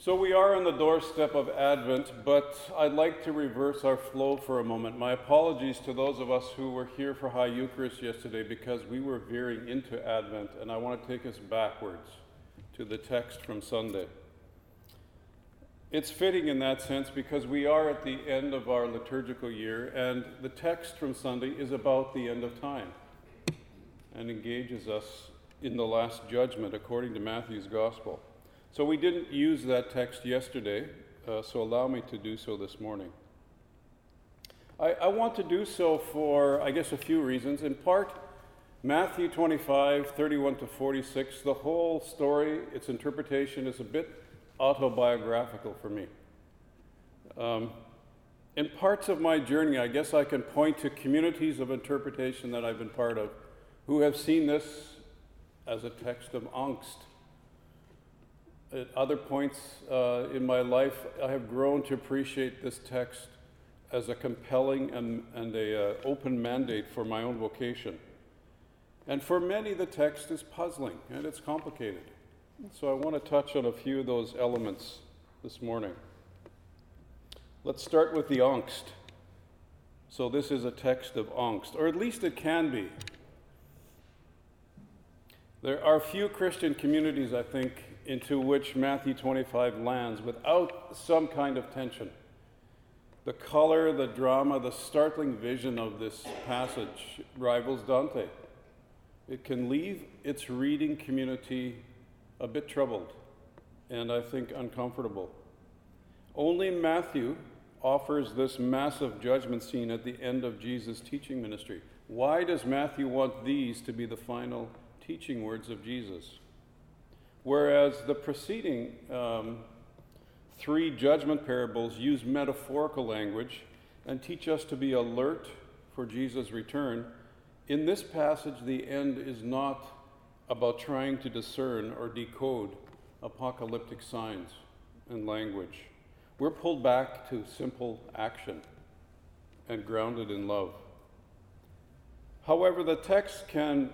So we are on the doorstep of Advent, but I'd like to reverse our flow for a moment. My apologies to those of us who were here for High Eucharist yesterday because we were veering into Advent, and I want to take us backwards to the text from Sunday. It's fitting in that sense because we are at the end of our liturgical year, and the text from Sunday is about the end of time and engages us in the last judgment according to Matthew's Gospel. So we didn't use that text yesterday, uh, so allow me to do so this morning. I, I, want to do so for, I guess, a few reasons. In part, Matthew 25, 31 to 46, the whole story, its interpretation is a bit autobiographical for me. Um, in parts of my journey, I guess I can point to communities of interpretation that I've been part of who have seen this as a text of angst at other points uh, in my life, I have grown to appreciate this text as a compelling and, and a uh, open mandate for my own vocation. And for many, the text is puzzling and it's complicated. So I want to touch on a few of those elements this morning. Let's start with the angst. So this is a text of angst, or at least it can be. There are few Christian communities, I think, into which Matthew 25 lands without some kind of tension. The color, the drama, the startling vision of this passage rivals Dante. It can leave its reading community a bit troubled and I think uncomfortable. Only Matthew offers this massive judgment scene at the end of Jesus' teaching ministry. Why does Matthew want these to be the final teaching words of Jesus? Whereas the preceding um, three judgment parables use metaphorical language and teach us to be alert for Jesus' return, in this passage, the end is not about trying to discern or decode apocalyptic signs and language. We're pulled back to simple action and grounded in love. However, the text can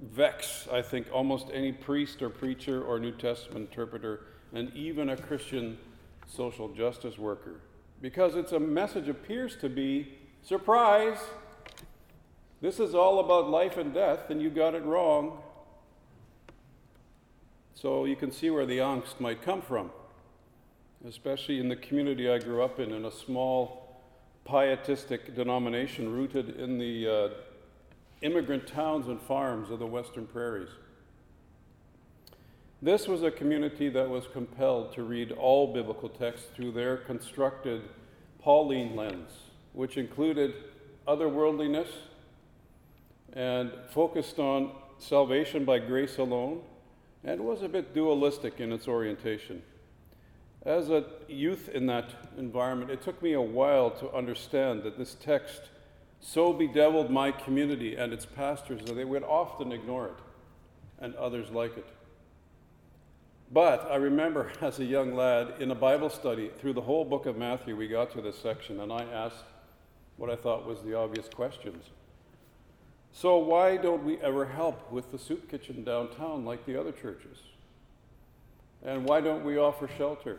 vex, I think, almost any priest or preacher or New Testament interpreter, and even a Christian social justice worker, because its a message appears to be surprise. This is all about life and death, and you got it wrong. So you can see where the angst might come from, especially in the community I grew up in, in a small pietistic denomination rooted in the uh, immigrant towns and farms of the western prairies. This was a community that was compelled to read all biblical texts through their constructed Pauline lens, which included otherworldliness and focused on salvation by grace alone, and was a bit dualistic in its orientation. As a youth in that environment, it took me a while to understand that this text so bedeviled my community and its pastors that they would often ignore it, and others like it. But I remember as a young lad in a Bible study through the whole book of Matthew, we got to this section, and I asked what I thought was the obvious questions. So, why don't we ever help with the soup kitchen downtown like the other churches? And why don't we offer shelter?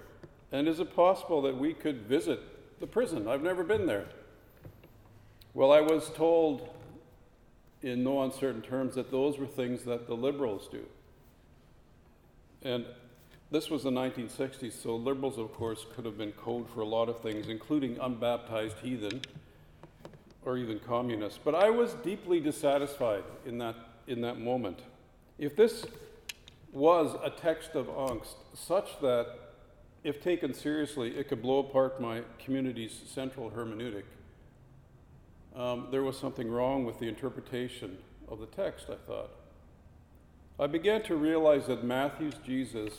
And is it possible that we could visit the prison? I've never been there. Well, I was told in no uncertain terms that those were things that the liberals do. And this was the 1960s, so liberals, of course, could have been code for a lot of things, including unbaptized heathen or even communists. But I was deeply dissatisfied in that, in that moment. If this was a text of angst, such that, if taken seriously, it could blow apart my community's central hermeneutic, um, there was something wrong with the interpretation of the text, I thought. I began to realize that Matthew's Jesus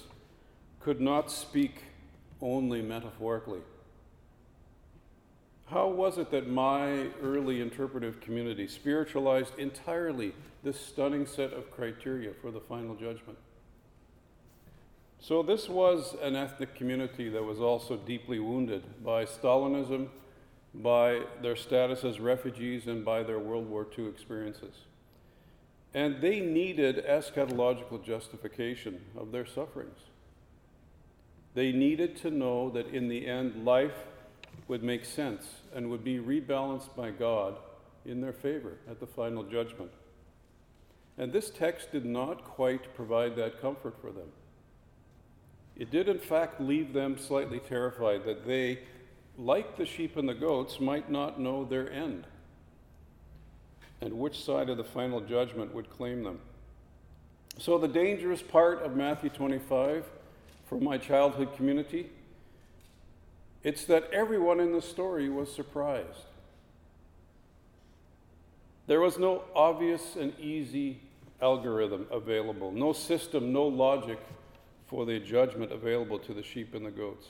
could not speak only metaphorically. How was it that my early interpretive community spiritualized entirely this stunning set of criteria for the final judgment? So, this was an ethnic community that was also deeply wounded by Stalinism by their status as refugees and by their World War II experiences. And they needed eschatological justification of their sufferings. They needed to know that in the end, life would make sense and would be rebalanced by God in their favor at the final judgment. And this text did not quite provide that comfort for them. It did, in fact, leave them slightly terrified that they, like the sheep and the goats, might not know their end and which side of the final judgment would claim them. So, the dangerous part of Matthew 25 for my childhood community it's that everyone in the story was surprised. There was no obvious and easy algorithm available, no system, no logic for the judgment available to the sheep and the goats.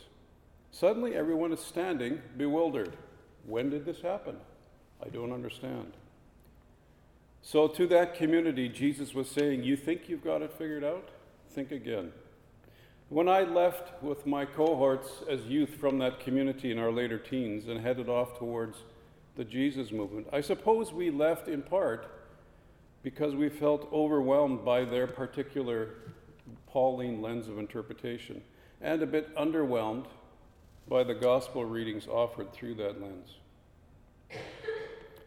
Suddenly, everyone is standing bewildered. When did this happen? I don't understand. So, to that community, Jesus was saying, You think you've got it figured out? Think again. When I left with my cohorts as youth from that community in our later teens and headed off towards the Jesus movement, I suppose we left in part because we felt overwhelmed by their particular Pauline lens of interpretation and a bit underwhelmed by the gospel readings offered through that lens.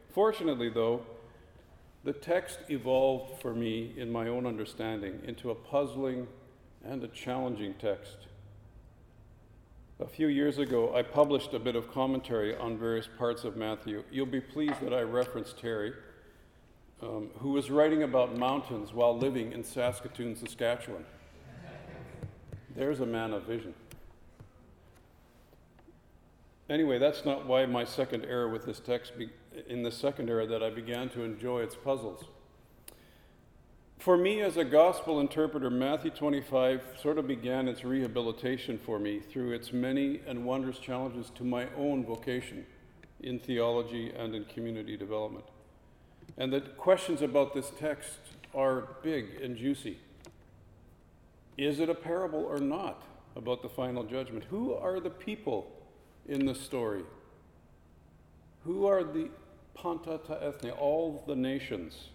Fortunately, though, the text evolved for me in my own understanding into a puzzling and a challenging text. A few years ago, I published a bit of commentary on various parts of Matthew. You'll be pleased that I referenced Terry, um, who was writing about mountains while living in Saskatoon, Saskatchewan. There's a man of vision. Anyway, that's not why my second era with this text, be- in the second era, that I began to enjoy its puzzles. For me, as a gospel interpreter, Matthew 25 sort of began its rehabilitation for me through its many and wondrous challenges to my own vocation in theology and in community development. And the questions about this text are big and juicy. Is it a parable or not about the final judgment? Who are the people in the story? Who are the Panta ta ethne, all the nations?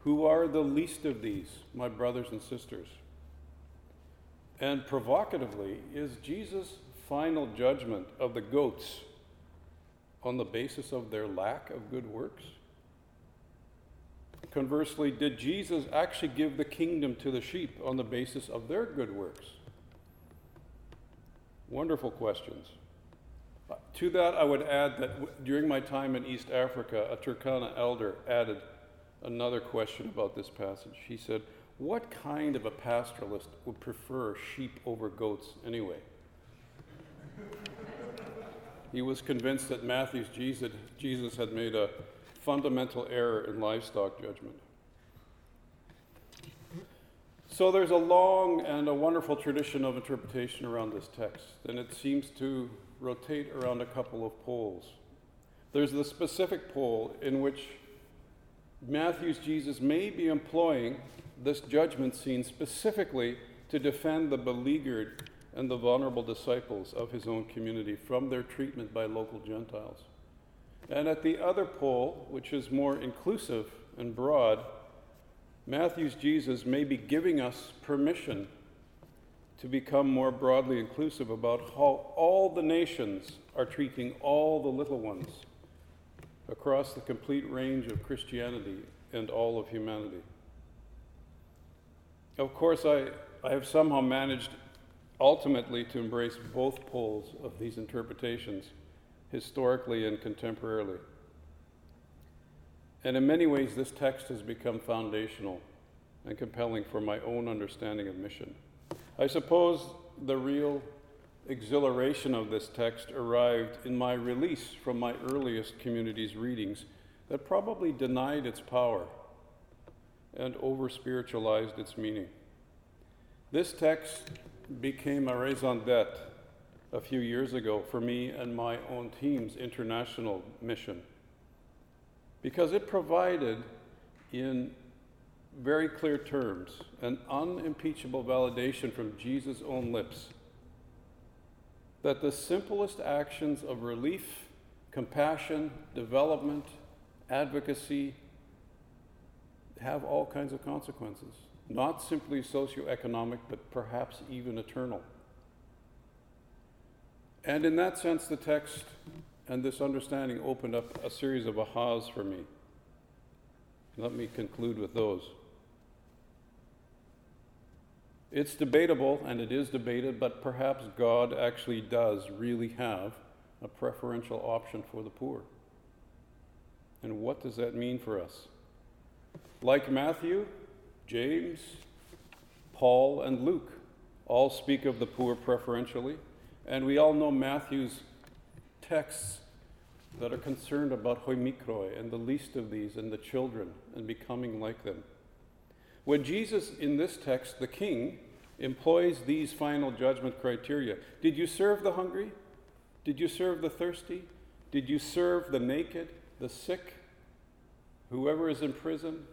Who are the least of these, my brothers and sisters? And provocatively, is Jesus' final judgment of the goats on the basis of their lack of good works? Conversely, did Jesus actually give the kingdom to the sheep on the basis of their good works? Wonderful questions. To that, I would add that w- during my time in East Africa, a Turkana elder added another question about this passage. He said, What kind of a pastoralist would prefer sheep over goats anyway? he was convinced that Matthew's Jesus, Jesus had made a fundamental error in livestock judgment. So there's a long and a wonderful tradition of interpretation around this text, and it seems to rotate around a couple of poles. There's the specific pole in which Matthew's Jesus may be employing this judgment scene specifically to defend the beleaguered and the vulnerable disciples of his own community from their treatment by local Gentiles. And at the other pole, which is more inclusive and broad, Matthew's Jesus may be giving us permission to become more broadly inclusive about how all the nations are treating all the little ones across the complete range of Christianity and all of humanity. Of course, I, I have somehow managed ultimately to embrace both poles of these interpretations, historically and contemporarily. And in many ways, this text has become foundational and compelling for my own understanding of mission. I suppose the real exhilaration of this text arrived in my release from my earliest community's readings that probably denied its power and over spiritualized its meaning. This text became a raison d'etre a few years ago for me and my own team's international mission because it provided, in very clear terms, an unimpeachable validation from Jesus' own lips that the simplest actions of relief, compassion, development, advocacy have all kinds of consequences, not simply socioeconomic, but perhaps even eternal. And in that sense, the text and this understanding opened up a series of ahas for me. Let me conclude with those. It's debatable, and it is debated, but perhaps God actually does really have a preferential option for the poor. And what does that mean for us? Like Matthew, James, Paul, and Luke all speak of the poor preferentially, and we all know Matthew's texts that are concerned about hoi mikroi and the least of these and the children and becoming like them. When Jesus, in this text, the king, employs these final judgment criteria did you serve the hungry? Did you serve the thirsty? Did you serve the naked, the sick, whoever is in prison?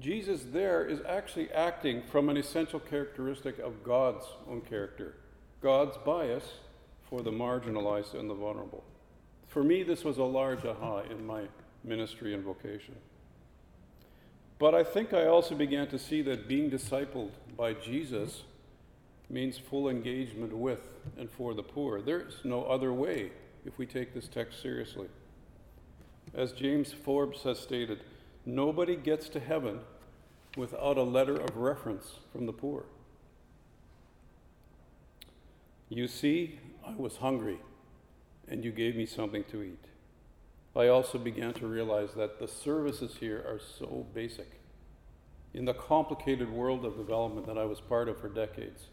Jesus there is actually acting from an essential characteristic of God's own character, God's bias for the marginalized and the vulnerable. For me, this was a large aha in my ministry and vocation. But I think I also began to see that being discipled by Jesus means full engagement with and for the poor. There's no other way if we take this text seriously. As James Forbes has stated, nobody gets to heaven without a letter of reference from the poor. You see, I was hungry, and you gave me something to eat. I also began to realize that the services here are so basic. In the complicated world of development that I was part of for decades,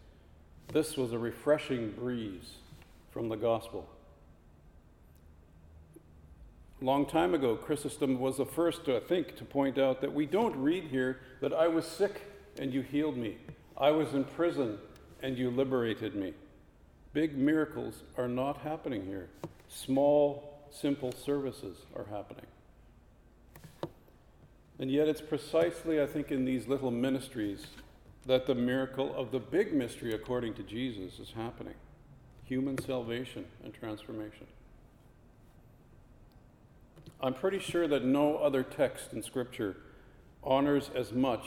this was a refreshing breeze from the gospel. A long time ago, Chrysostom was the first, to, I think, to point out that we don't read here that I was sick and you healed me. I was in prison and you liberated me. Big miracles are not happening here. Small, simple services are happening. And yet, it's precisely, I think, in these little ministries that the miracle of the big mystery, according to Jesus, is happening human salvation and transformation. I'm pretty sure that no other text in Scripture honors as much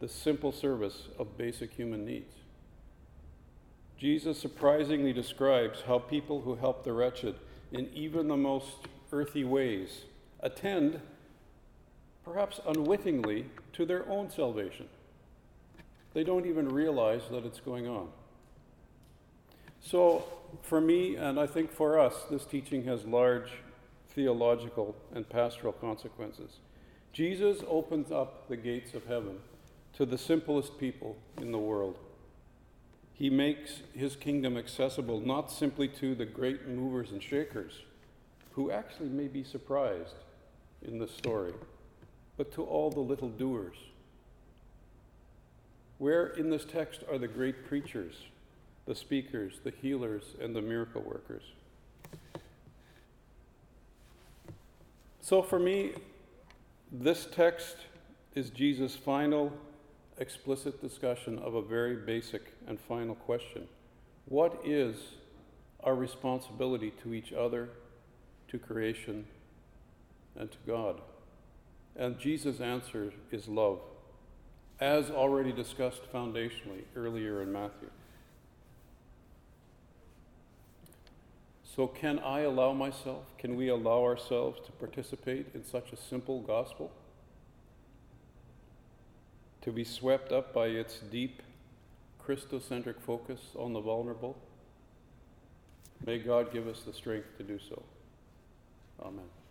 the simple service of basic human needs. Jesus surprisingly describes how people who help the wretched in even the most earthy ways attend, perhaps unwittingly, to their own salvation. They don't even realize that it's going on. So, for me, and I think for us, this teaching has large theological and pastoral consequences. Jesus opens up the gates of heaven to the simplest people in the world he makes his kingdom accessible not simply to the great movers and shakers, who actually may be surprised in this story, but to all the little doers. Where in this text are the great preachers, the speakers, the healers, and the miracle workers? So for me, this text is Jesus' final explicit discussion of a very basic and final question What is our responsibility to each other, to creation, and to God? And Jesus' answer is love, as already discussed foundationally earlier in Matthew. So, can I allow myself, can we allow ourselves to participate in such a simple gospel? To be swept up by its deep Christocentric focus on the vulnerable. May God give us the strength to do so. Amen.